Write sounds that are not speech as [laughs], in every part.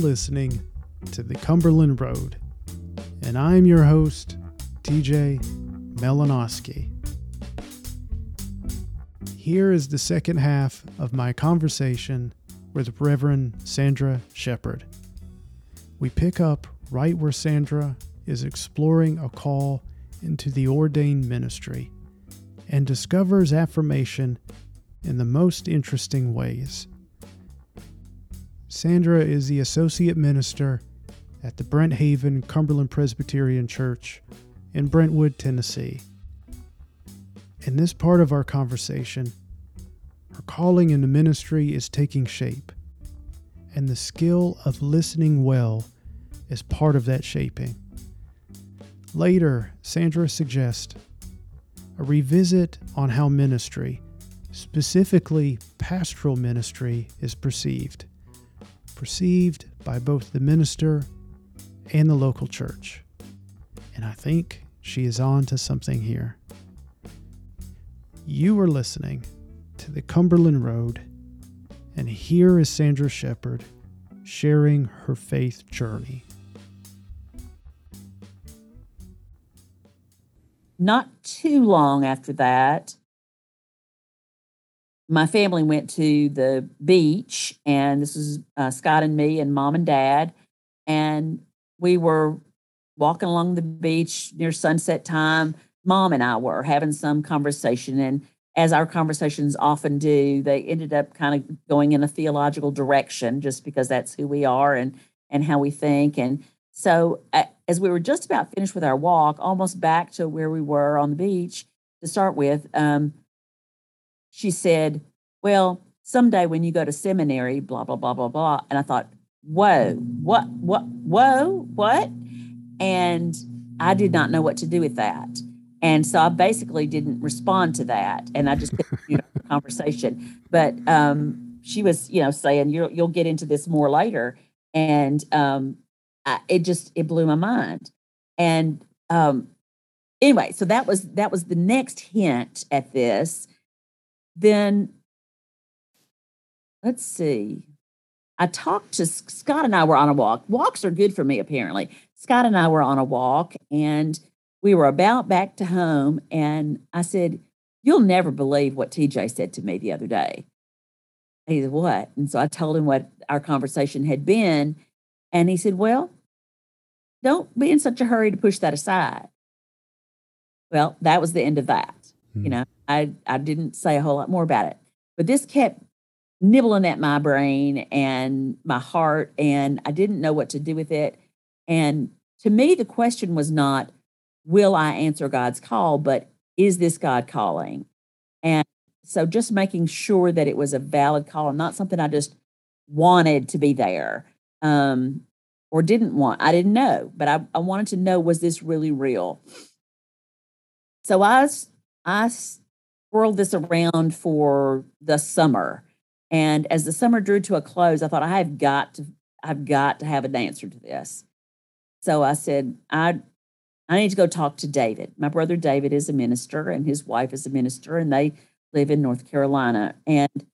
listening to the Cumberland Road, and I'm your host, TJ Malinoski. Here is the second half of my conversation with Reverend Sandra Shepard. We pick up right where Sandra is exploring a call into the ordained ministry and discovers affirmation in the most interesting ways. Sandra is the associate minister at the Brenthaven Cumberland Presbyterian Church in Brentwood, Tennessee. In this part of our conversation, her calling in the ministry is taking shape, and the skill of listening well is part of that shaping. Later, Sandra suggests a revisit on how ministry, specifically pastoral ministry, is perceived. Perceived by both the minister and the local church. And I think she is on to something here. You are listening to the Cumberland Road, and here is Sandra Shepard sharing her faith journey. Not too long after that, my family went to the beach, and this is uh, Scott and me, and mom and dad. And we were walking along the beach near sunset time. Mom and I were having some conversation, and as our conversations often do, they ended up kind of going in a theological direction just because that's who we are and and how we think. And so, as we were just about finished with our walk, almost back to where we were on the beach to start with, um, she said, "Well, someday when you go to seminary, blah blah blah blah blah." And I thought, "Whoa, what, what, whoa, what?" And I did not know what to do with that. And so I basically didn't respond to that, and I just continued the conversation. But um, she was, you know, saying you'll you'll get into this more later, and um, I, it just it blew my mind. And um, anyway, so that was that was the next hint at this. Then let's see. I talked to Scott and I were on a walk. Walks are good for me, apparently. Scott and I were on a walk, and we were about back to home, and I said, You'll never believe what TJ said to me the other day. he said, What? And so I told him what our conversation had been. And he said, Well, don't be in such a hurry to push that aside. Well, that was the end of that. Mm-hmm. You hmm. know, I, I didn't say a whole lot more about it. But this kept nibbling at my brain and my heart, and I didn't know what to do with it. And to me, the question was not, will I answer God's call, but is this God calling? And so just making sure that it was a valid call and not something I just wanted to be there um, or didn't want. I didn't know, but I, I wanted to know was this really real? So I, I swirled this around for the summer. And as the summer drew to a close, I thought I have got to I've got to have an answer to this. So I said, I I need to go talk to David. My brother David is a minister and his wife is a minister, and they live in North Carolina. And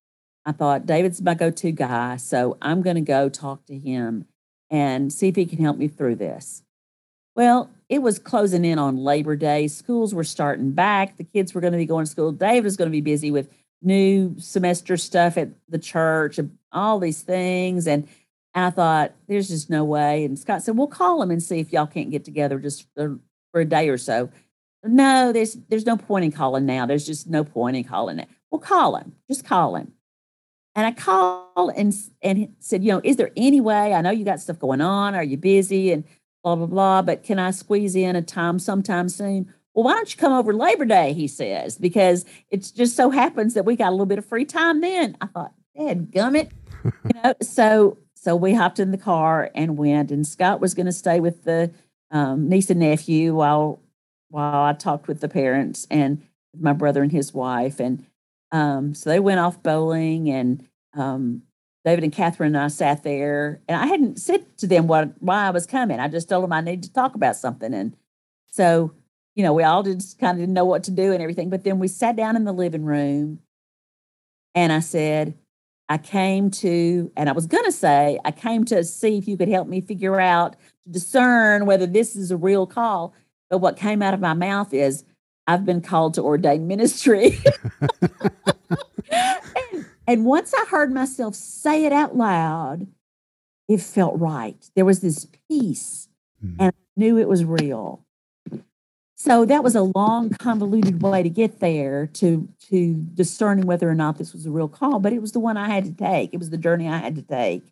I thought, David's my go to guy. So I'm going to go talk to him and see if he can help me through this. Well, it was closing in on Labor Day. Schools were starting back. The kids were going to be going to school. David was going to be busy with new semester stuff at the church, and all these things. And I thought, there's just no way. And Scott said, we'll call him and see if y'all can't get together just for, for a day or so. No, there's there's no point in calling now. There's just no point in calling it. Well, call him. Just call him. And I called and and said, you know, is there any way? I know you got stuff going on. Are you busy? And blah blah blah. But can I squeeze in a time sometime soon? Well, why don't you come over Labor Day? He says because it just so happens that we got a little bit of free time then. I thought, Dad, gummit, you know. [laughs] So so we hopped in the car and went. And Scott was going to stay with the um, niece and nephew while while I talked with the parents and my brother and his wife. And um, so they went off bowling, and um, David and Catherine and I sat there. And I hadn't said to them what why I was coming. I just told them I needed to talk about something. And so, you know, we all just kind of didn't know what to do and everything. But then we sat down in the living room, and I said, I came to, and I was going to say, I came to see if you could help me figure out, to discern whether this is a real call. But what came out of my mouth is, I've been called to ordain ministry. [laughs] [laughs] and, once I heard myself say it out loud, it felt right. There was this peace, mm-hmm. and I knew it was real. So that was a long, convoluted way to get there to to discerning whether or not this was a real call, but it was the one I had to take. It was the journey I had to take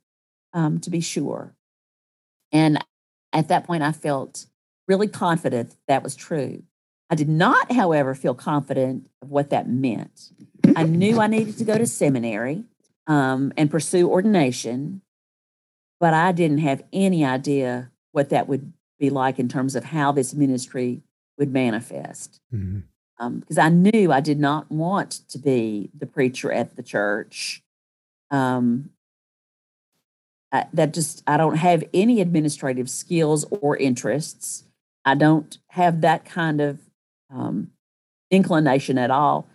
um, to be sure. And at that point, I felt really confident that was true. I did not, however, feel confident of what that meant. I knew I needed to go to seminary um, and pursue ordination, but I didn't have any idea what that would be like in terms of how this ministry would manifest. Mm-hmm. Um, because I knew I did not want to be the preacher at the church. Um, I, that just, I don't have any administrative skills or interests. I don't have that kind of um, inclination at all.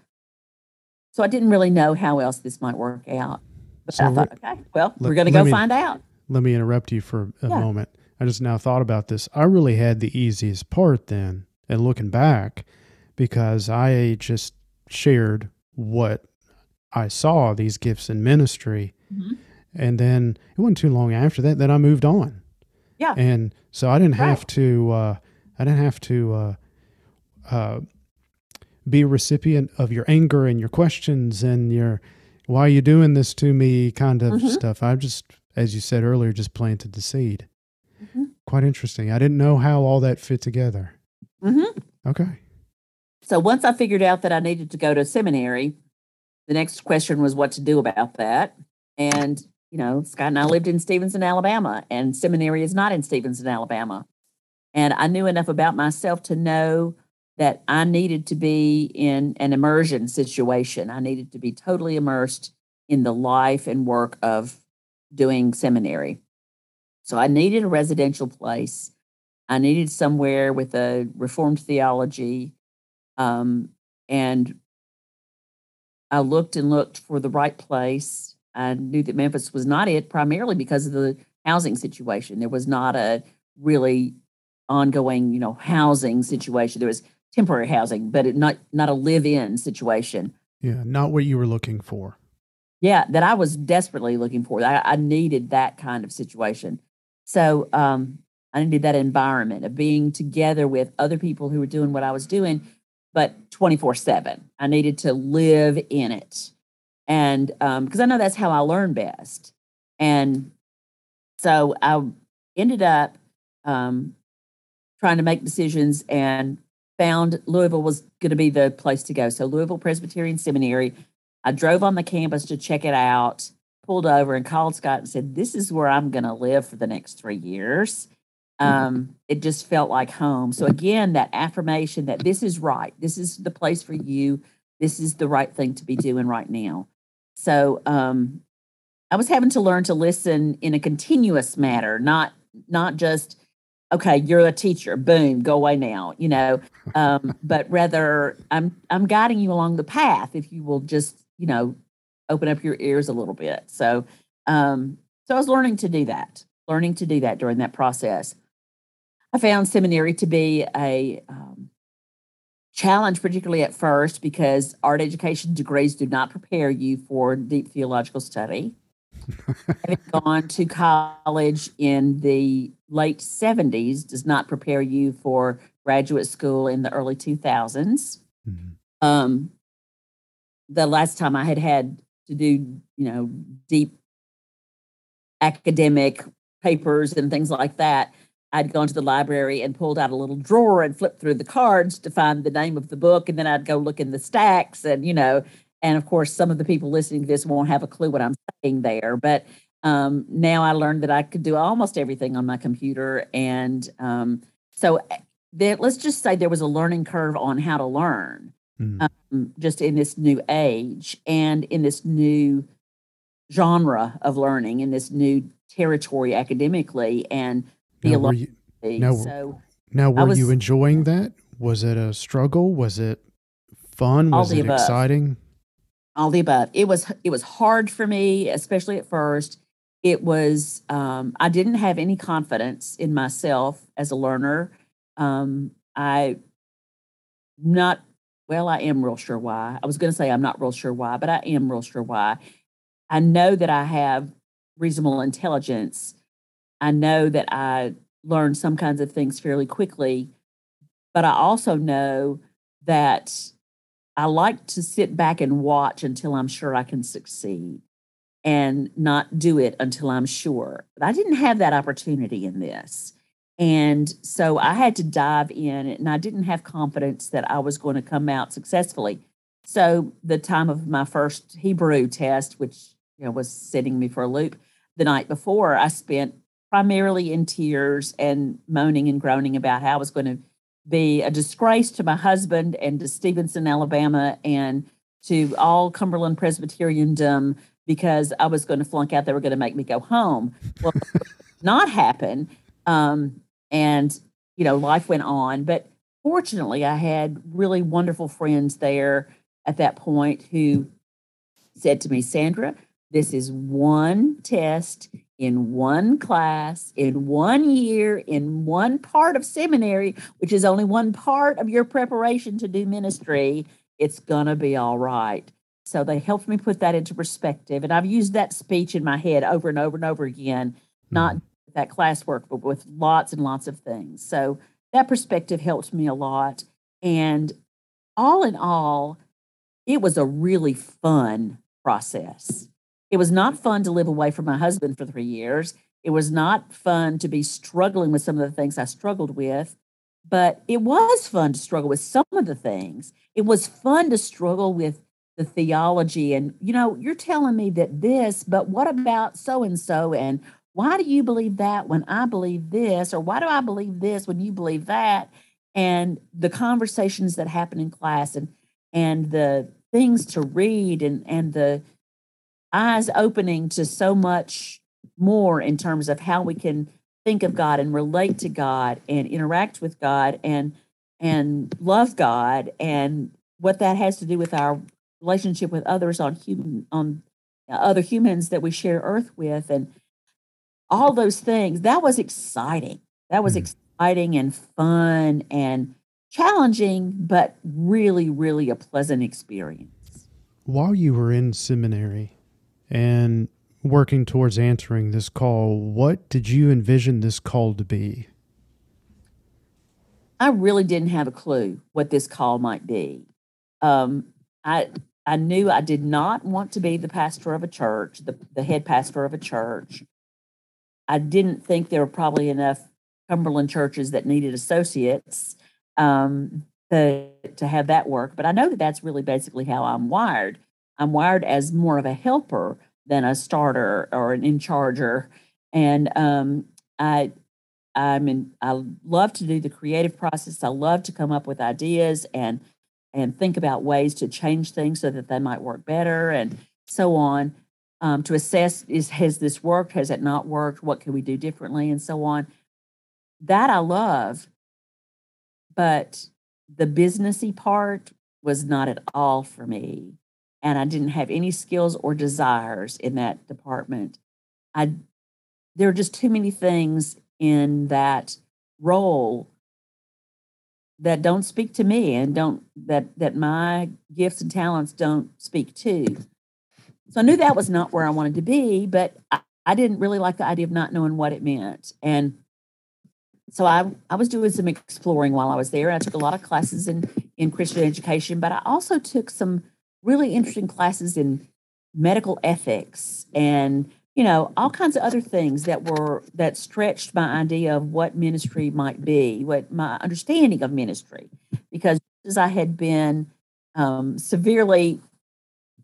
So I didn't really know how else this might work out. But so I thought, okay, well, let, we're going to go me, find out. Let me interrupt you for a yeah. moment. I just now thought about this. I really had the easiest part then and looking back because I just shared what I saw these gifts in ministry. Mm-hmm. And then it wasn't too long after that that I moved on. Yeah. And so I didn't right. have to, uh, I didn't have to, uh, uh, be a recipient of your anger and your questions and your, why are you doing this to me kind of mm-hmm. stuff. I just, as you said earlier, just planted the seed. Mm-hmm. Quite interesting. I didn't know how all that fit together. Mm-hmm. Okay. So once I figured out that I needed to go to seminary, the next question was what to do about that. And, you know, Scott and I lived in Stevenson, Alabama, and seminary is not in Stevenson, Alabama. And I knew enough about myself to know that I needed to be in an immersion situation. I needed to be totally immersed in the life and work of doing seminary. So I needed a residential place I needed somewhere with a reformed theology. Um, and I looked and looked for the right place. I knew that Memphis was not it, primarily because of the housing situation. There was not a really ongoing, you know, housing situation. There was temporary housing, but it not not a live-in situation. Yeah, not what you were looking for. Yeah, that I was desperately looking for. I, I needed that kind of situation. So um, I needed that environment of being together with other people who were doing what I was doing, but 24 7. I needed to live in it. And because um, I know that's how I learn best. And so I ended up um, trying to make decisions and found Louisville was going to be the place to go. So, Louisville Presbyterian Seminary, I drove on the campus to check it out, pulled over and called Scott and said, This is where I'm going to live for the next three years. Mm-hmm. um, it just felt like home. So again, that affirmation that this is right, this is the place for you, this is the right thing to be doing right now. So um, I was having to learn to listen in a continuous manner, not not just okay, you're a teacher, boom, go away now, you know, [laughs] um, but rather I'm I'm guiding you along the path if you will just you know open up your ears a little bit. So um, so I was learning to do that, learning to do that during that process. I found seminary to be a um, challenge, particularly at first, because art education degrees do not prepare you for deep theological study. Having gone to college in the late 70s does not prepare you for graduate school in the early 2000s. Mm-hmm. Um, the last time I had had to do, you know, deep academic papers and things like that I'd gone to the library and pulled out a little drawer and flipped through the cards to find the name of the book. And then I'd go look in the stacks and, you know, and of course, some of the people listening to this won't have a clue what I'm saying there. But um, now I learned that I could do almost everything on my computer. And um, so eh, there, let's just say there was a learning curve on how to learn mm. um, just in this new age and in this new genre of learning, in this new territory academically. And now, were you, now, so now were was, you enjoying that? Was it a struggle? Was it fun? Was it exciting? All the above. It was it was hard for me, especially at first. It was um, I didn't have any confidence in myself as a learner. Um, I not well, I am real sure why. I was going to say I'm not real sure why, but I am real sure why. I know that I have reasonable intelligence. I know that I learn some kinds of things fairly quickly, but I also know that I like to sit back and watch until I'm sure I can succeed and not do it until I'm sure. But I didn't have that opportunity in this. And so I had to dive in, and I didn't have confidence that I was going to come out successfully. So the time of my first Hebrew test, which you know was setting me for a loop, the night before, I spent primarily in tears and moaning and groaning about how I was going to be a disgrace to my husband and to Stevenson, Alabama, and to all Cumberland Presbyteriandom because I was going to flunk out. They were going to make me go home. Well, [laughs] not happen. Um, and you know life went on but fortunately i had really wonderful friends there at that point who said to me sandra this is one test in one class in one year in one part of seminary which is only one part of your preparation to do ministry it's gonna be all right so they helped me put that into perspective and i've used that speech in my head over and over and over again not mm-hmm that classwork, but with lots and lots of things. So that perspective helped me a lot. And all in all, it was a really fun process. It was not fun to live away from my husband for three years. It was not fun to be struggling with some of the things I struggled with, but it was fun to struggle with some of the things. It was fun to struggle with the theology and, you know, you're telling me that this, but what about so and so? And why do you believe that when I believe this? Or why do I believe this when you believe that? And the conversations that happen in class and and the things to read and and the eyes opening to so much more in terms of how we can think of God and relate to God and interact with God and and love God and what that has to do with our relationship with others on human on other humans that we share earth with and all those things. That was exciting. That was mm. exciting and fun and challenging, but really, really a pleasant experience. While you were in seminary and working towards answering this call, what did you envision this call to be? I really didn't have a clue what this call might be. Um, I I knew I did not want to be the pastor of a church, the, the head pastor of a church. I didn't think there were probably enough Cumberland churches that needed associates um, to to have that work. But I know that that's really basically how I'm wired. I'm wired as more of a helper than a starter or an in charger, and um, I in. I love to do the creative process. I love to come up with ideas and and think about ways to change things so that they might work better and so on um, to assess is has this worked? Has it not worked? What can we do differently? And so on. That i love but the businessy part was not at all for me and i didn't have any skills or desires in that department i there are just too many things in that role that don't speak to me and don't that that my gifts and talents don't speak to so I knew that was not where I wanted to be, but I, I didn't really like the idea of not knowing what it meant. And so I, I was doing some exploring while I was there. I took a lot of classes in, in Christian education, but I also took some really interesting classes in medical ethics and you know all kinds of other things that were that stretched my idea of what ministry might be what my understanding of ministry because as i had been um, severely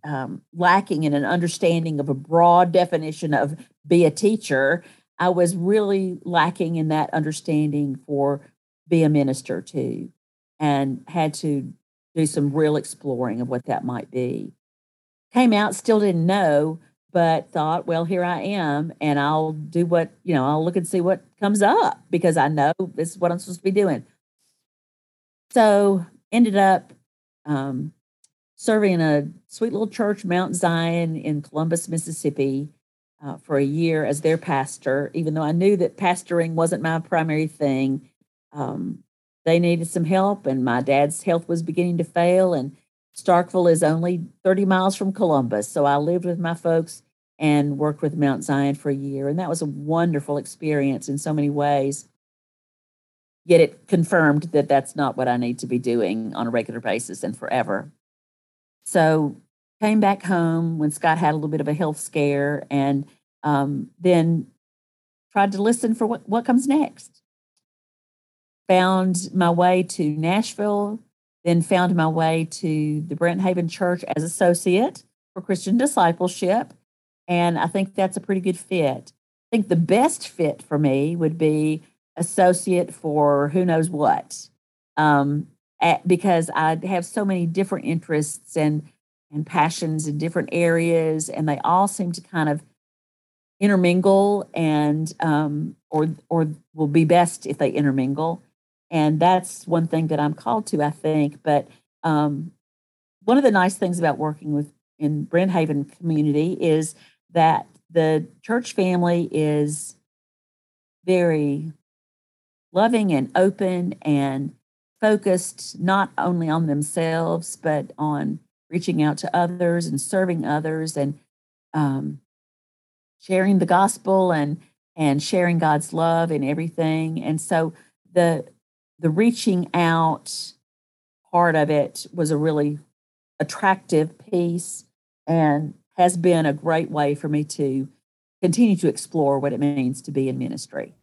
um, lacking in an understanding of a broad definition of be a teacher. I was really lacking in that understanding for be a minister too, and had to do some real exploring of what that might be. Came out, still didn't know, but thought, well, here I am, and I'll do what, you know, I'll look and see what comes up because I know this is what I'm supposed to be doing. So ended up um, serving in a sweet little church, Mount Zion in Columbus, Mississippi, uh, for a year as their pastor, even though I knew that pastoring wasn't my primary thing. Um, they needed some help, and my dad's health was beginning to fail. And Starkville is only 30 miles from Columbus. So I lived with my folks and worked with Mount Zion for a year. And that was a wonderful experience in so many ways. Yet it confirmed that that's not what I need to be doing on a regular basis and forever. So came back home when Scott had a little bit of a health scare and um, then tried to listen for what, what comes next. Found my way to Nashville, then found my way to the Brenthaven Church as associate for Christian discipleship. And I think that's a pretty good fit. I think the best fit for me would be associate for who knows what. Um, at, because I have so many different interests and and passions in different areas, and they all seem to kind of intermingle and um, or or will be best if they intermingle. And that's one thing that I'm called to, I think. But um, one of the nice things about working with in Brenthaven community is that the church family is very loving and open and focused not only on themselves but on reaching out to others and serving others and um, sharing the gospel and and sharing God's love and everything. And so the the reaching out part of it was a really attractive piece and has been a great way for me to continue to explore what it means to be in ministry.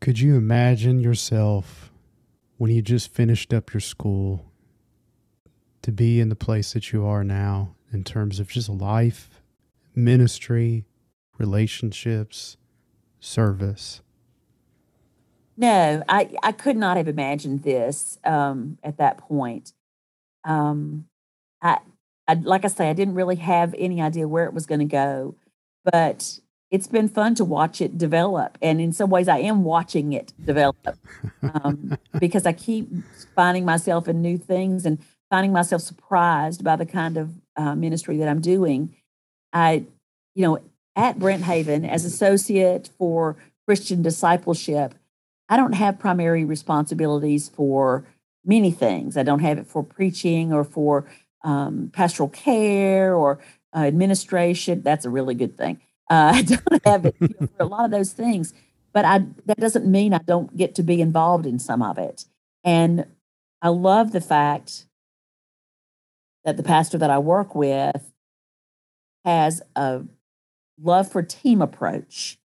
Could you imagine yourself when you just finished up your school to be in the place that you are now in terms of just life, ministry, relationships, service? No, I, I could not have imagined this um, at that point. Um, I, I, like I say, I didn't really have any idea where it was going to go, but it's been fun to watch it develop. And in some ways, I am watching it develop um, [laughs] because I keep finding myself in new things and finding myself surprised by the kind of uh, ministry that I'm doing. I, you know, at Brenthaven as associate for Christian discipleship, I don't have primary responsibilities for many things. I don't have it for preaching or for um, pastoral care or uh, administration. That's a really good thing. Uh, [laughs] I don't have it for a lot of those things, but I that doesn't mean I don't get to be involved in some of it. And I love the fact that the pastor that I work with has a love for team approach.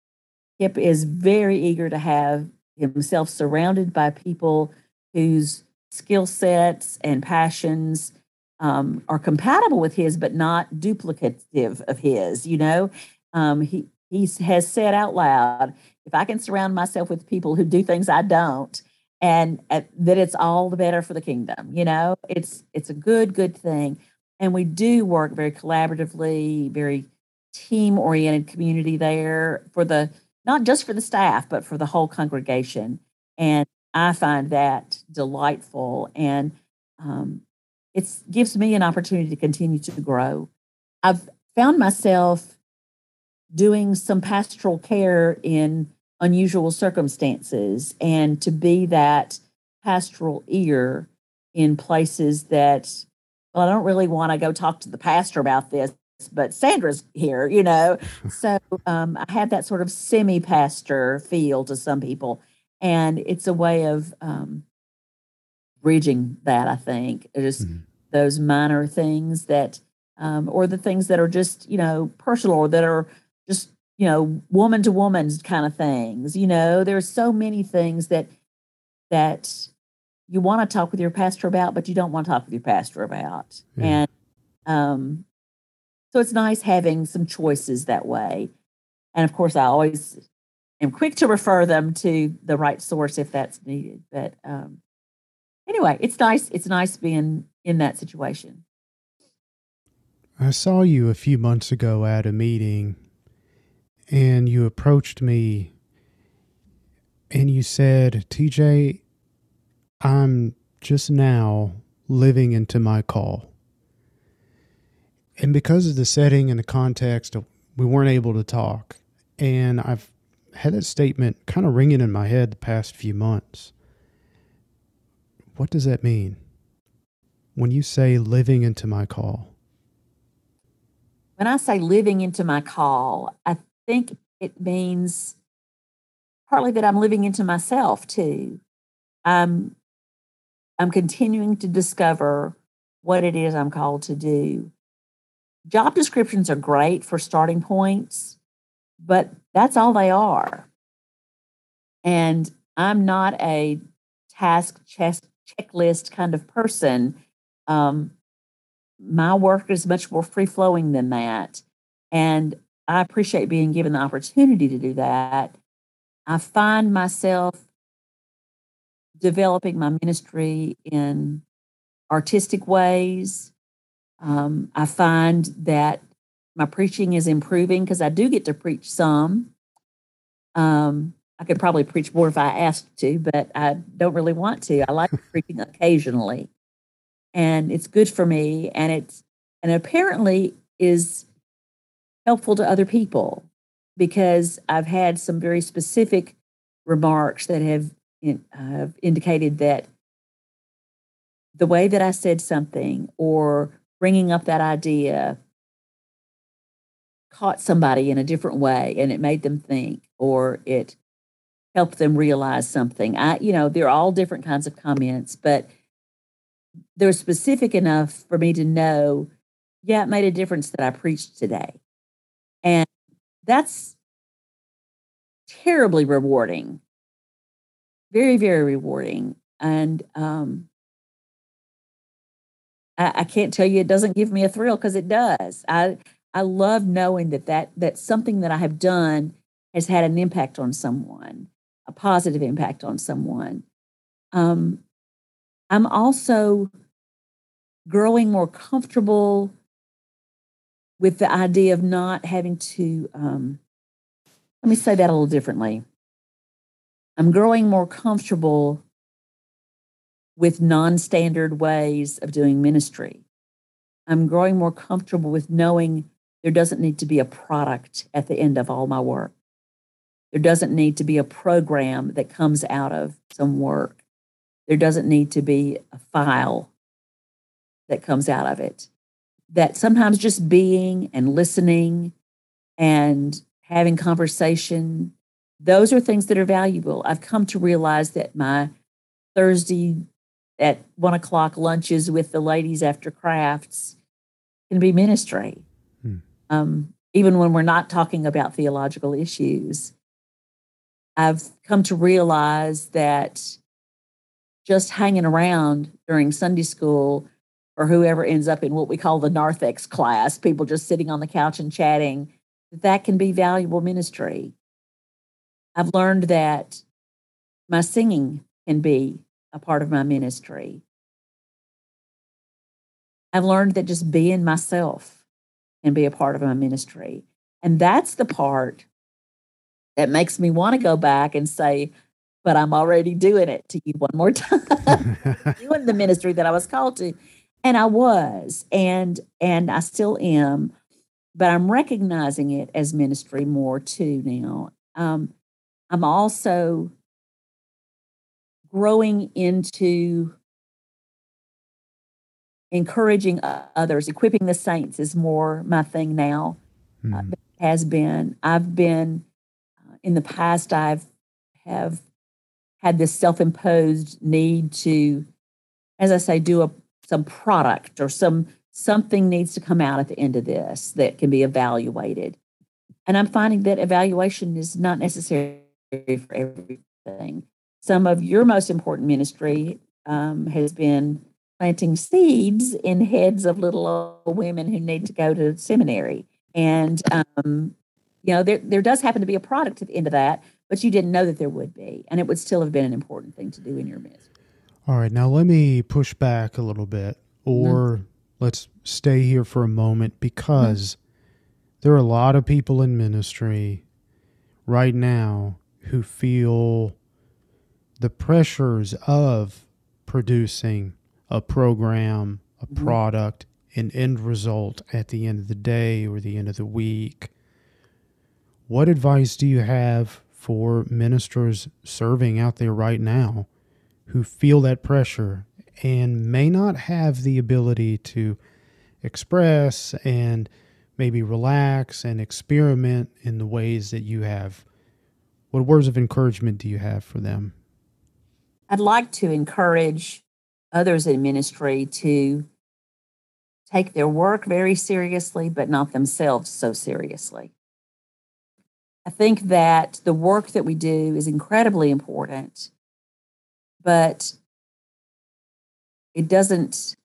Kip is very eager to have himself surrounded by people whose skill sets and passions um, are compatible with his, but not duplicative of his. You know, um, he he has said out loud, if I can surround myself with people who do things I don't, and uh, that it's all the better for the kingdom. You know, it's it's a good good thing, and we do work very collaboratively, very team oriented community there for the not just for the staff, but for the whole congregation. And I find that delightful. And um, it gives me an opportunity to continue to grow. I've found myself doing some pastoral care in unusual circumstances and to be that pastoral ear in places that well, I don't really want to go talk to the pastor about this but Sandra's here, you know. [laughs] so um, I have that sort of semi pastor feel to some people. And it's a way of um, bridging that, I think. Just mm-hmm. those minor things that, um, or the things that are just, you know, personal or that are just, you know, woman to woman kind of things. You know, there's so many things that, that you want to talk with your pastor about, but you don't want to talk with your pastor about. And um, so it's nice having some choices that way. And of course, I always am quick to refer them to the right source if that's needed. But um, anyway, it's nice. It's nice being in that situation. I saw you a few months ago at a meeting, and you approached me and you said, TJ, I'm just now living into my call. And because of the setting and the context, we weren't able to talk. And I've had that statement kind of ringing in my head the past few months. What does that mean? When you say living into my call? When I say living into my call, I think it means partly that I'm living into myself too. I'm I'm continuing to discover what it is I'm called to do. Job descriptions are great for starting points, but that's all they are. And I'm not a task checklist kind of person. Um, my work is much more free flowing than that. And I appreciate being given the opportunity to do that. I find myself developing my ministry in artistic ways. Um, I find that my preaching is improving because I do get to preach some. Um, I could probably preach more if I asked to, but I don't really want to. I like [laughs] preaching occasionally, and it's good for me, and it's and apparently is helpful to other people because I've had some very specific remarks that have, in, uh, indicated that the way that I said something or bringing up that idea caught somebody in a different way and it made them think or it helped them realize something. I, you know, they're all different kinds of comments, but they're specific enough for me to know, yeah, it made a difference that I preached today. And that's terribly rewarding. Very, very rewarding. And um, I, I can't tell you it doesn't give me a thrill because it does. I I love knowing that, that that something that I have done has had an impact on someone, a positive impact on someone. Um, I'm also growing more comfortable with the idea of not having to, um, let me say that a little differently. I'm growing more comfortable with non standard ways of doing ministry. I'm growing more comfortable with knowing there doesn't need to be a product at the end of all my work. There doesn't need to be a program that comes out of some work. There doesn't need to be a file that comes out of it that sometimes just being and listening and having conversation, those are things that are valuable. I've come to realize that my Thursday at one o'clock lunches with the ladies after crafts can be ministry. Hmm. Um, even when we're not talking about theological issues. I've come to realize that just hanging around during Sunday school or whoever ends up in what we call the narthex class, people just sitting on the couch and chatting, that can be valuable ministry. I've learned that my singing can be a part of my ministry. I've learned that just being myself can be a part of my ministry. And that's the part that makes me want to go back and say, but I'm already doing it to you one more time, [laughs] [laughs] doing the ministry that I was called to and I was and and I still am but I'm recognizing it as ministry more too now um, I'm also growing into encouraging others equipping the saints is more my thing now mm. uh, hmm. has been I've been uh, in the past I've have had this self-imposed need to as I say do a some product or some something needs to come out at the end of this that can be evaluated. And I'm finding that evaluation is not necessary for everything. Some of your most important ministry um, has been planting seeds in heads of little old women who need to go to seminary. And, um, you know, there, there does happen to be a product at the end of that, but you didn't know that there would be. And it would still have been an important thing to do in your ministry. All right, now let me push back a little bit, or mm-hmm. let's stay here for a moment because mm-hmm. there are a lot of people in ministry right now who feel the pressures of producing a program, a mm-hmm. product, an end result at the end of the day or the end of the week. What advice do you have for ministers serving out there right now who feel that pressure and may not have the ability to express and maybe relax and experiment in the ways that you have? What words of encouragement do you have for them? I'd like to encourage others in ministry to take their work very seriously, but not themselves so seriously. I think that the work that we do is incredibly important, but it doesn't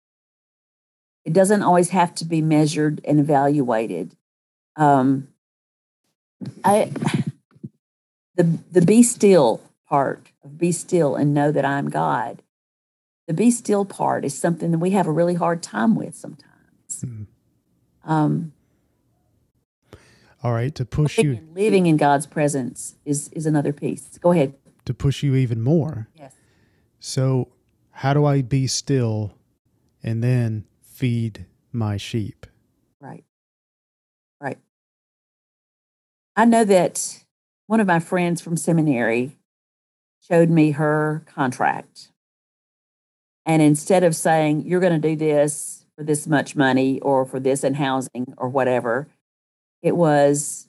it doesn't always have to be measured and evaluated. Um, I the the be still part of be still and know that I'm God. The be still part is something that we have a really hard time with sometimes. Mm-hmm. Um, All right, to push you living in God's presence is is another piece. Go ahead. To push you even more. Yes. So, how do I be still and then feed my sheep? Right. Right. I know that one of my friends from seminary showed me her contract. And instead of saying, you're going to do this for this much money or for this in housing or whatever, it was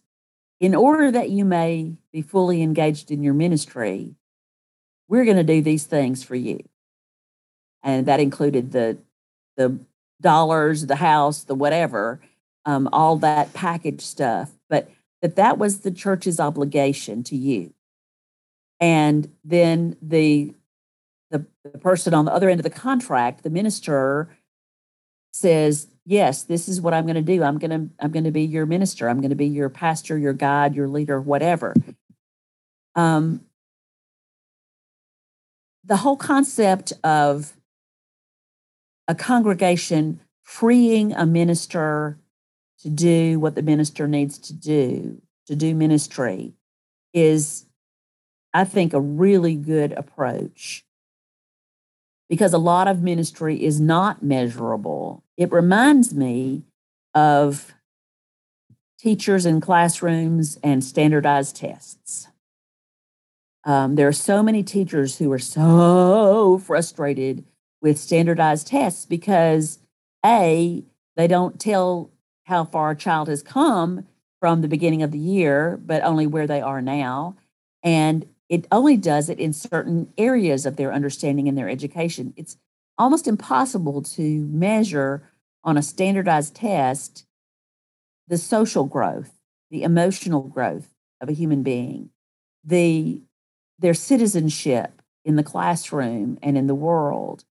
in order that you may be fully engaged in your ministry, we're going to do these things for you. And that included the, the dollars, the house, the whatever, um, all that package stuff. But that that was the church's obligation to you. And then the, the, the person on the other end of the contract, the minister, says, "Yes, this is what I'm going to do. I'm going to I'm going to be your minister. I'm going to be your pastor, your guide, your leader, whatever." Um, the whole concept of a congregation freeing a minister to do what the minister needs to do, to do ministry, is, I think, a really good approach because a lot of ministry is not measurable. It reminds me of teachers in classrooms and standardized tests. Um, there are so many teachers who are so frustrated with standardized tests because a, they don't tell how far a child has come from the beginning of the year, but only where they are now. And it only does it in certain areas of their understanding and their education. It's almost impossible to measure on a standardized test the social growth, the emotional growth of a human being, the their citizenship in the classroom and in the world,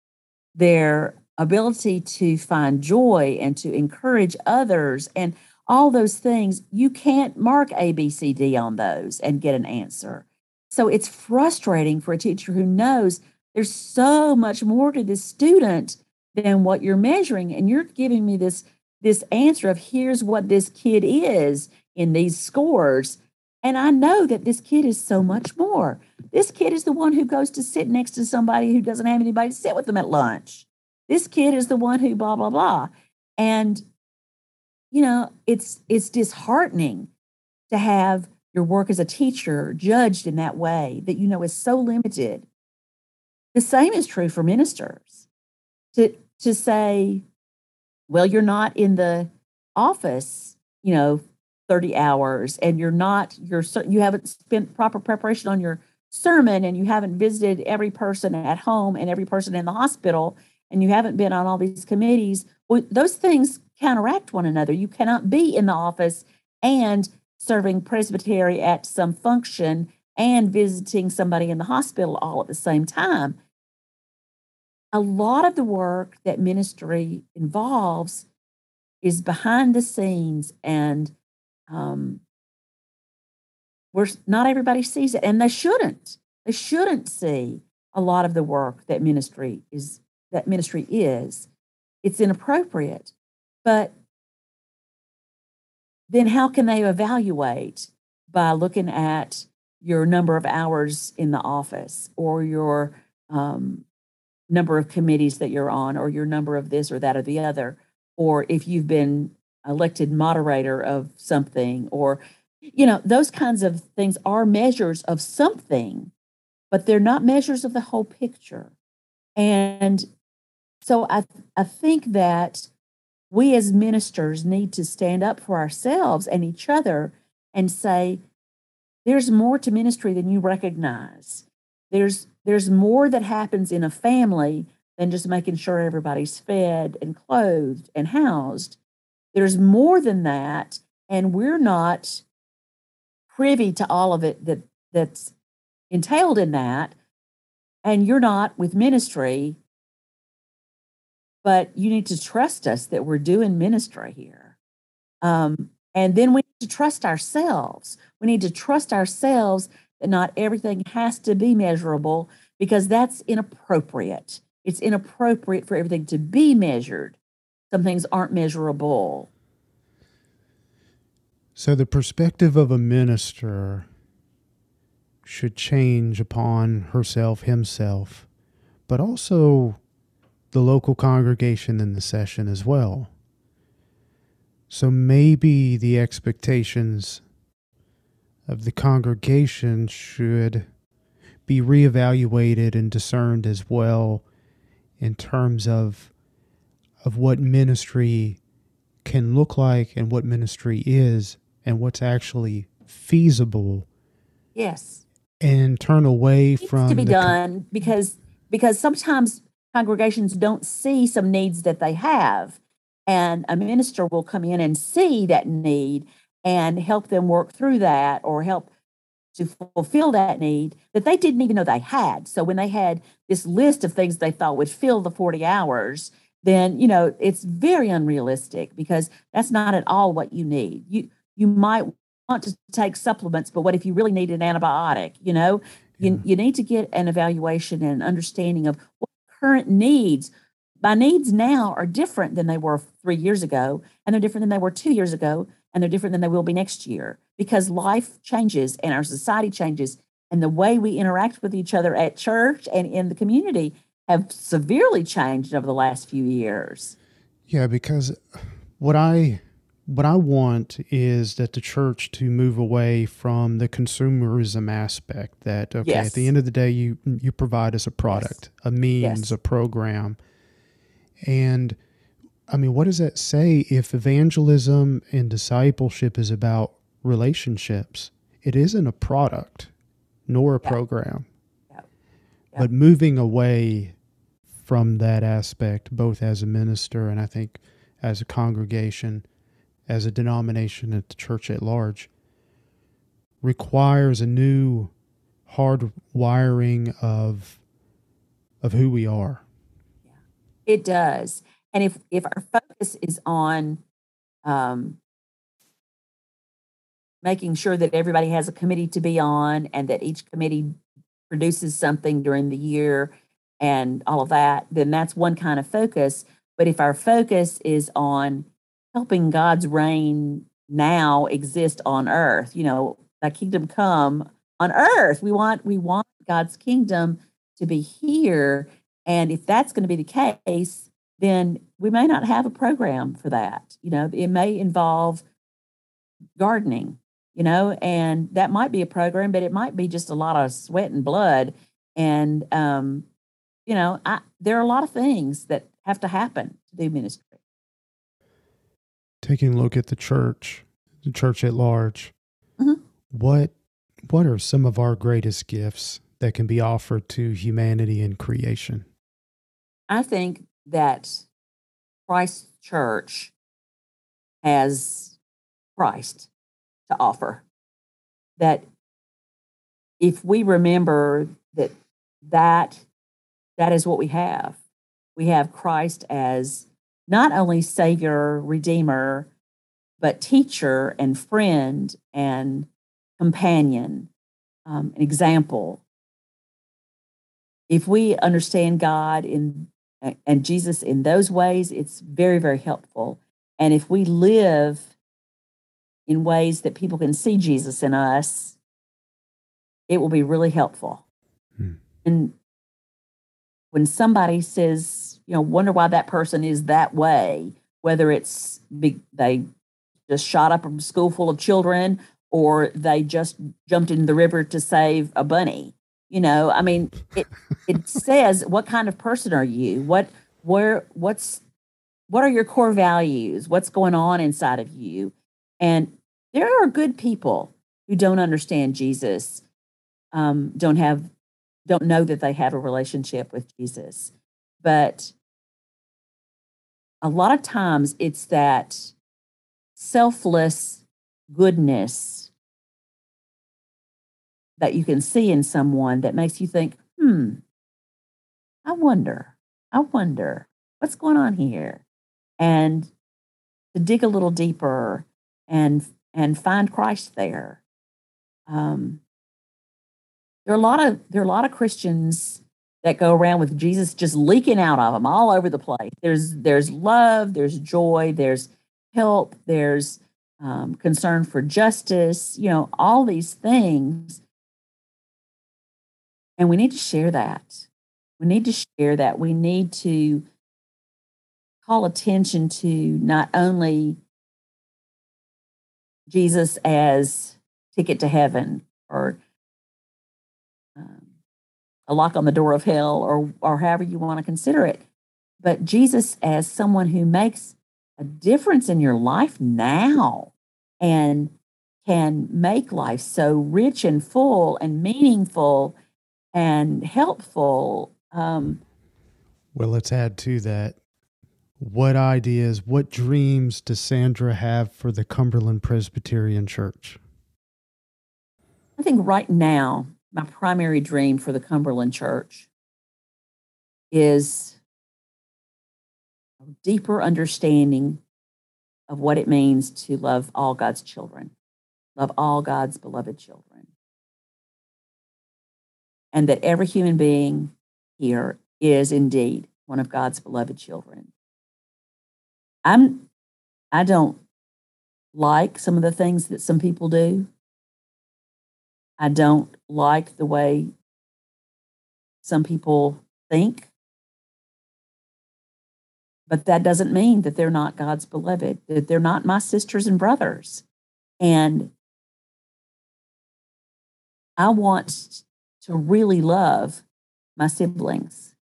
their ability to find joy and to encourage others and all those things, you can't mark A, B, C, D on those and get an answer. So it's frustrating for a teacher who knows there's so much more to this student than what you're measuring. And you're giving me this, this answer of here's what this kid is in these scores. And I know that this kid is so much more. This kid is the one who goes to sit next to somebody who doesn't have anybody to sit with them at lunch. This kid is the one who blah blah blah. And you know, it's it's disheartening to have your work as a teacher judged in that way that you know is so limited. The same is true for ministers. To to say, well, you're not in the office, you know, 30 hours and you're not you're you haven't spent proper preparation on your sermon and you haven't visited every person at home and every person in the hospital and you haven't been on all these committees, well, those things counteract one another. You cannot be in the office and serving presbytery at some function and visiting somebody in the hospital all at the same time. A lot of the work that ministry involves is behind the scenes, and um, we're not everybody sees it, and they shouldn't. They shouldn't see a lot of the work that ministry is that ministry is. It's inappropriate. But then how can they evaluate by looking at your number of hours in the office or your um, number of committees that you're on or your number of this or that or the other or if you've been elected moderator of something, or, you know, those kinds of things are measures of something, but they're not measures of the whole picture. And so I, I think that we as ministers need to stand up for ourselves and each other and say, there's more to ministry than you recognize. There's there's more that happens in a family than just making sure everybody's fed and clothed and housed. There's more than that, and we're not privy to all of it that that's entailed in that. And you're not with ministry, but you need to trust us that we're doing ministry here. Um, and then we need to trust ourselves. We need to trust ourselves that not everything has to be measurable because that's inappropriate. It's inappropriate for everything to be measured. Some things aren't measurable. So the perspective of a minister should change upon herself, himself, but also the local congregation in the session as well. So maybe the expectations of the congregation should be reevaluated and discerned as well in terms of of what ministry can look like and what ministry is and what's actually feasible. Yes. And turn away from to be done because because sometimes congregations don't see some needs that they have and a minister will come in and see that need and help them work through that or help to fulfill that need that they didn't even know they had. So when they had this list of things they thought would fill the 40 hours, then you know it's very unrealistic because that's not at all what you need. You you might want to take supplements, but what if you really need an antibiotic? You know, you, you need to get an evaluation and understanding of what current needs. My needs now are different than they were three years ago, and they're different than they were two years ago, and they're different than they will be next year because life changes and our society changes and the way we interact with each other at church and in the community have severely changed over the last few years. Yeah, because what I what I want is that the church to move away from the consumerism aspect that okay yes. at the end of the day you you provide us a product, yes. a means, yes. a program. And I mean, what does that say if evangelism and discipleship is about relationships? It isn't a product nor a yeah. program. Yeah. Yeah. But moving away from that aspect, both as a minister and I think as a congregation, as a denomination at the church at large, requires a new hard wiring of of who we are. It does. And if if our focus is on um, making sure that everybody has a committee to be on and that each committee produces something during the year and all of that, then that's one kind of focus. But if our focus is on helping God's reign now exist on earth, you know, that kingdom come on earth. We want we want God's kingdom to be here. And if that's going to be the case, then we may not have a program for that. You know, it may involve gardening, you know, and that might be a program, but it might be just a lot of sweat and blood. And, um, you know, I, there are a lot of things that have to happen to do ministry. Taking a look at the church, the church at large, mm-hmm. what what are some of our greatest gifts that can be offered to humanity and creation? I think that Christ Church has Christ to offer. That if we remember that that that is what we have. We have Christ as not only savior, redeemer, but teacher and friend and companion, um, an example. If we understand God in and Jesus in those ways, it's very, very helpful. And if we live in ways that people can see Jesus in us, it will be really helpful. Hmm. And when somebody says, you know, wonder why that person is that way, whether it's big, they just shot up a school full of children or they just jumped in the river to save a bunny. You know, I mean, it it [laughs] says what kind of person are you? What where what's what are your core values? What's going on inside of you? And there are good people who don't understand Jesus, um, don't have, don't know that they have a relationship with Jesus. But a lot of times it's that selfless goodness that you can see in someone that makes you think, hmm, I wonder, I wonder what's going on here. And to dig a little deeper and and find Christ there. Um, there are a lot of there are a lot of Christians that go around with Jesus just leaking out of them all over the place. There's there's love, there's joy, there's help, there's um, concern for justice. You know all these things, and we need to share that. We need to share that. We need to call attention to not only Jesus as ticket to heaven or a lock on the door of hell or or however you want to consider it but Jesus as someone who makes a difference in your life now and can make life so rich and full and meaningful and helpful um, well let's add to that what ideas, what dreams does Sandra have for the Cumberland Presbyterian Church? I think right now, my primary dream for the Cumberland Church is a deeper understanding of what it means to love all God's children, love all God's beloved children. And that every human being here is indeed one of God's beloved children. I'm I don't like some of the things that some people do. I don't like the way some people think. But that doesn't mean that they're not God's beloved, that they're not my sisters and brothers. And I want to really love my siblings.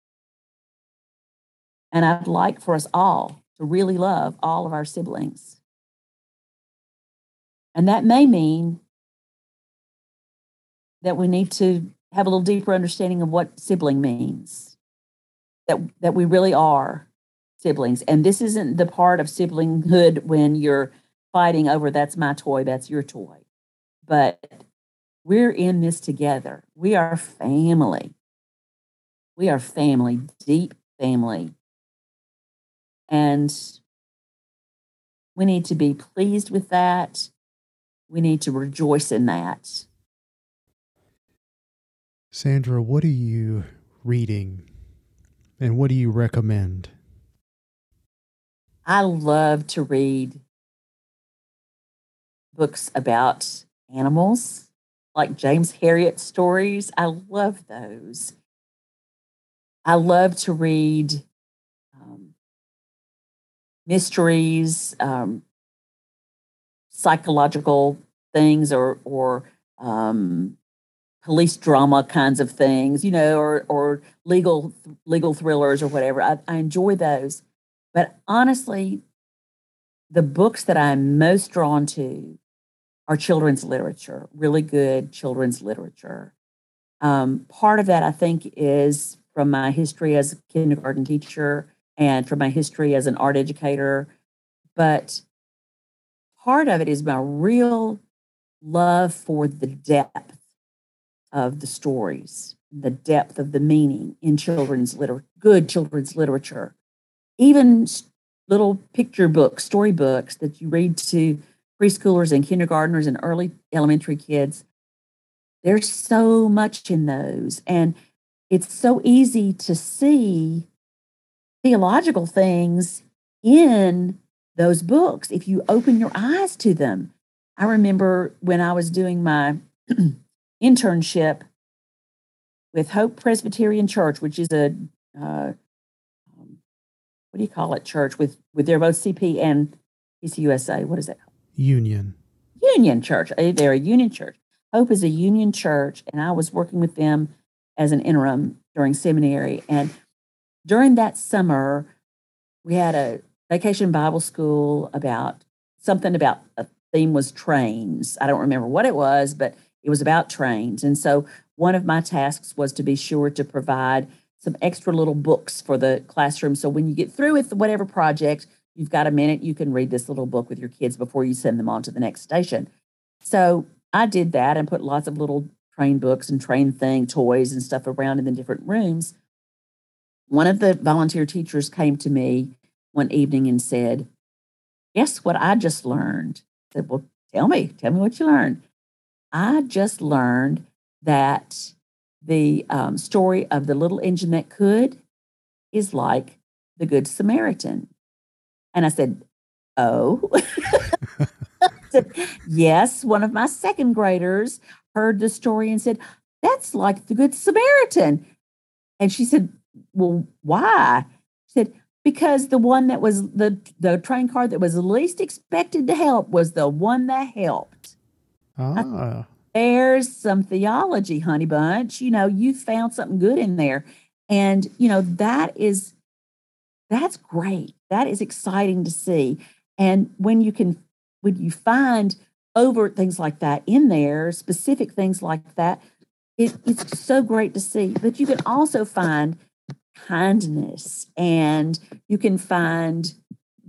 And I'd like for us all to really love all of our siblings. And that may mean that we need to have a little deeper understanding of what sibling means, that, that we really are siblings. And this isn't the part of siblinghood when you're fighting over that's my toy, that's your toy. But we're in this together. We are family. We are family, deep family. And we need to be pleased with that. We need to rejoice in that. Sandra, what are you reading and what do you recommend? I love to read books about animals, like James Herriot stories. I love those. I love to read mysteries, um, psychological things, or or um, police drama kinds of things, you know, or or legal legal thrillers or whatever. I, I enjoy those, but honestly, the books that I'm most drawn to are children's literature, really good children's literature. Um, part of that, I think, is from my history as a kindergarten teacher and from my history as an art educator. But part of it is my real love for the depth of the stories, the depth of the meaning in children's literature, good children's literature, even little picture books, storybooks that you read to preschoolers and kindergartners and early elementary kids. There's so much in those. And it's so easy to see theological things in those books if you open your eyes to them. I remember when I was doing my [clears throat] internship with Hope Presbyterian Church, which is a uh, um, what do you call it, church with with their both CP and PCUSA. What is it? Union. Union Church. They're a union church. Hope is a union church, and I was working with them as an interim during seminary. And during that summer, we had a vacation Bible school about something about a theme was trains. I don't remember what it was, but it was about trains. And so one of my tasks was to be sure to provide some extra little books for the classroom. So when you get through with whatever project, you've got a minute, you can read this little book with your kids before you send them on to the next station. So I did that and put lots of little train books and train thing toys and stuff around in the different rooms. One of the volunteer teachers came to me one evening and said, Guess what I just learned? I said, Well, tell me, tell me what you learned. I just learned that the um, story of the little engine that could is like the Good Samaritan. And I said, Oh. [laughs] said, yes, one of my second graders heard the story and said, That's like the Good Samaritan. And she said, Well, why? She said, Because the one that was the, the train car that was least expected to help was the one that helped. Ah. There's some theology, honey bunch. You know, you found something good in there. And, you know, that is, that's great. That is exciting to see. And when you can, when you find overt things like that in there, specific things like that, it, it's so great to see. But you can also find kindness and you can find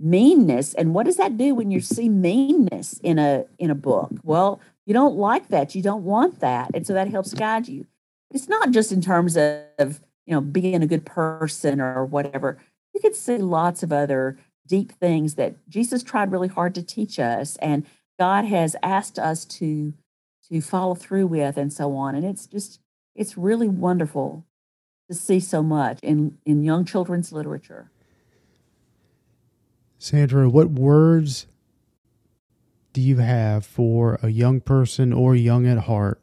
meanness. And what does that do when you see meanness in a in a book? Well, you don't like that. You don't want that. And so that helps guide you. It's not just in terms of, you know, being a good person or whatever. You could see lots of other deep things that Jesus tried really hard to teach us and God has asked us to to follow through with and so on. And it's just it's really wonderful to see so much in in young children's literature. Sandra, what words do you have for a young person or young at heart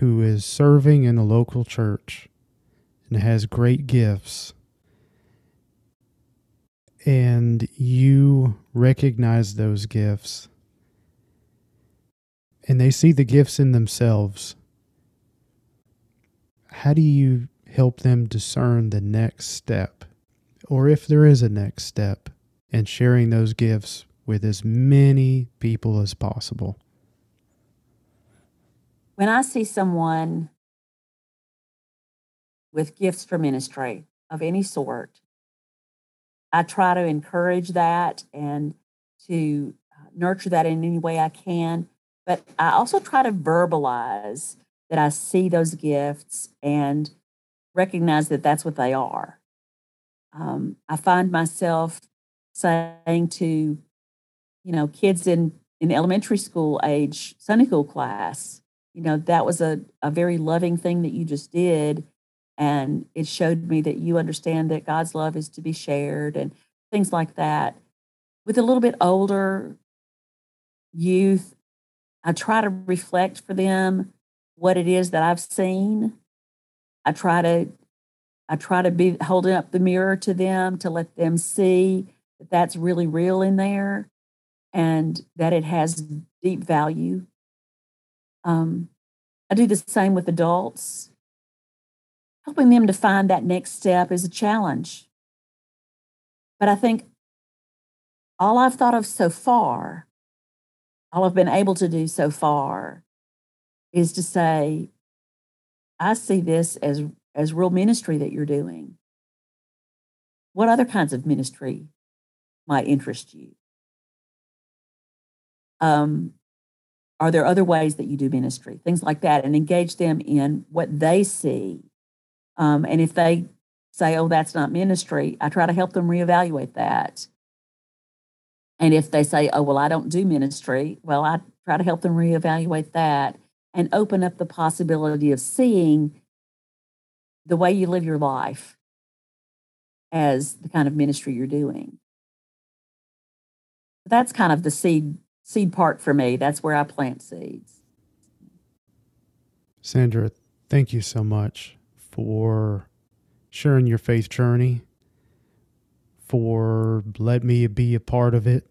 who is serving in a local church and has great gifts? And you recognize those gifts and they see the gifts in themselves. How do you help them discern the next step? Or if there is a next step in sharing those gifts with as many people as possible. When I see someone with gifts for ministry of any sort, I try to encourage that and to uh, nurture that in any way I can. But I also try to verbalize that I see those gifts and recognize that that's what they are. Um, I find myself saying to you know, kids in in elementary school age Sunday school class. You know, that was a, a very loving thing that you just did. And it showed me that you understand that God's love is to be shared and things like that. With a little bit older youth, I try to reflect for them what it is that I've seen. I try to I try to be holding up the mirror to them to let them see that that's really real in there and that it has deep value. Um, I do the same with adults. Helping them to find that next step is a challenge. But I think all I've thought of so far, all I've been able to do so far, is to say, I see this as, as real ministry that you're doing. What other kinds of ministry might interest you? Um, are there other ways that you do ministry? Things like that, and engage them in what they see. Um, and if they say, oh, that's not ministry, I try to help them reevaluate that. And if they say, oh, well, I don't do ministry, well, I try to help them reevaluate that and open up the possibility of seeing the way you live your life as the kind of ministry you're doing. That's kind of the seed seed part for me. That's where I plant seeds. Sandra, thank you so much for sharing your faith journey, for let me be a part of it.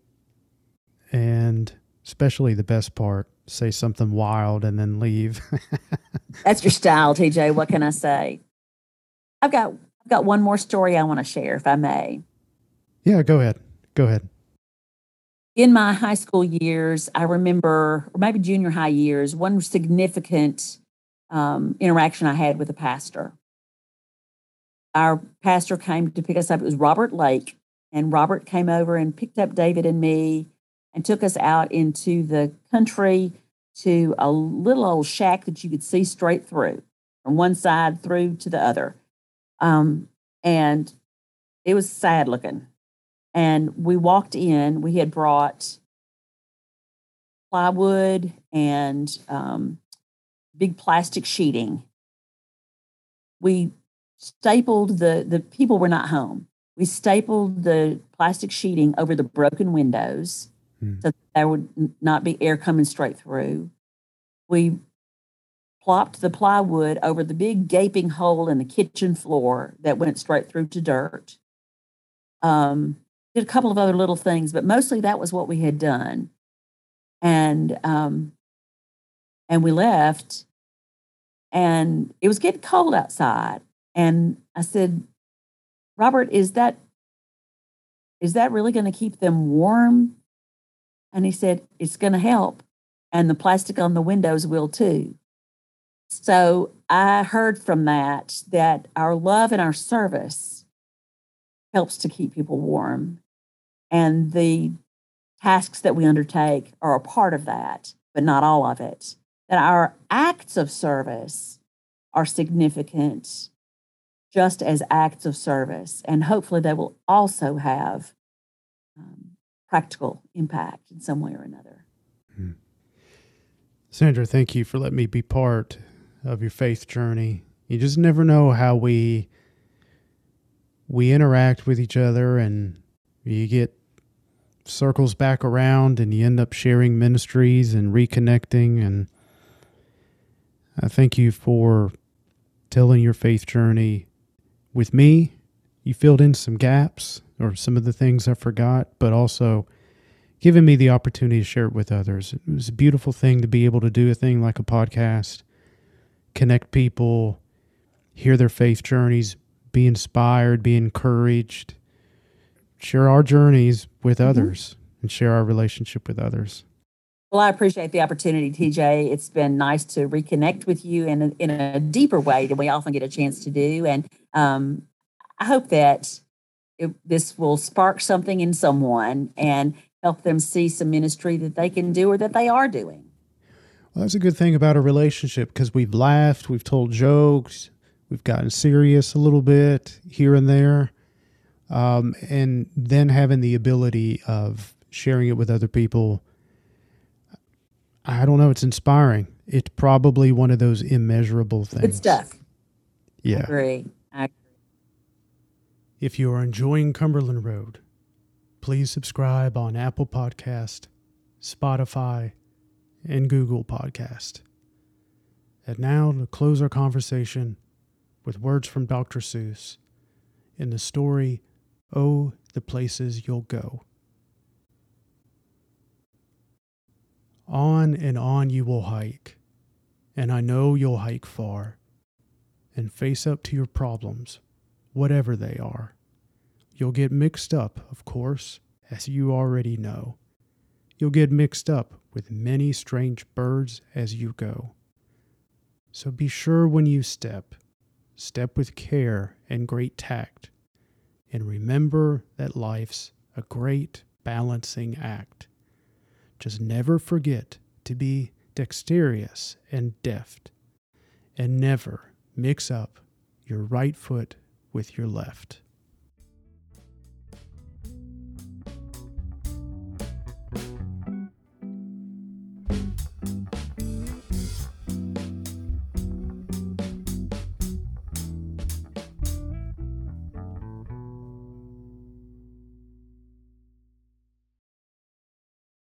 And especially the best part, say something wild and then leave. [laughs] That's your style, TJ. What can I say? I've got I've got one more story I want to share, if I may. Yeah, go ahead. Go ahead. In my high school years, I remember, or maybe junior high years, one significant um, interaction I had with a pastor. Our pastor came to pick us up. It was Robert Lake, and Robert came over and picked up David and me and took us out into the country to a little old shack that you could see straight through from one side through to the other. Um, and it was sad looking. And we walked in, we had brought plywood and um, big plastic sheeting. We stapled the, the people were not home. We stapled the plastic sheeting over the broken windows hmm. so there would not be air coming straight through. We plopped the plywood over the big gaping hole in the kitchen floor that went straight through to dirt. Um, did a couple of other little things, but mostly that was what we had done. And um, and we left, and it was getting cold outside. And I said, Robert, is that is that really going to keep them warm? And he said, It's going to help. And the plastic on the windows will too. So I heard from that that our love and our service helps to keep people warm. And the tasks that we undertake are a part of that, but not all of it. That our acts of service are significant just as acts of service. And hopefully they will also have um, practical impact in some way or another. Hmm. Sandra, thank you for letting me be part of your faith journey. You just never know how we we interact with each other and you get circles back around and you end up sharing ministries and reconnecting and I thank you for telling your faith journey with me. You filled in some gaps or some of the things I forgot, but also giving me the opportunity to share it with others. It was a beautiful thing to be able to do a thing like a podcast, connect people, hear their faith journeys, be inspired, be encouraged, share our journeys with mm-hmm. others, and share our relationship with others. Well, I appreciate the opportunity, TJ. It's been nice to reconnect with you in a, in a deeper way than we often get a chance to do. And um, I hope that it, this will spark something in someone and help them see some ministry that they can do or that they are doing. Well, that's a good thing about a relationship because we've laughed, we've told jokes, we've gotten serious a little bit here and there. Um, and then having the ability of sharing it with other people I don't know. It's inspiring. It's probably one of those immeasurable things. Good stuff. Yeah. I agree. I agree. If you are enjoying Cumberland Road, please subscribe on Apple Podcast, Spotify, and Google Podcast. And now to close our conversation with words from Dr. Seuss in the story, Oh, the Places You'll Go. On and on you will hike, and I know you'll hike far, and face up to your problems, whatever they are. You'll get mixed up, of course, as you already know. You'll get mixed up with many strange birds as you go. So be sure when you step, step with care and great tact, and remember that life's a great balancing act. Just never forget to be dexterous and deft, and never mix up your right foot with your left.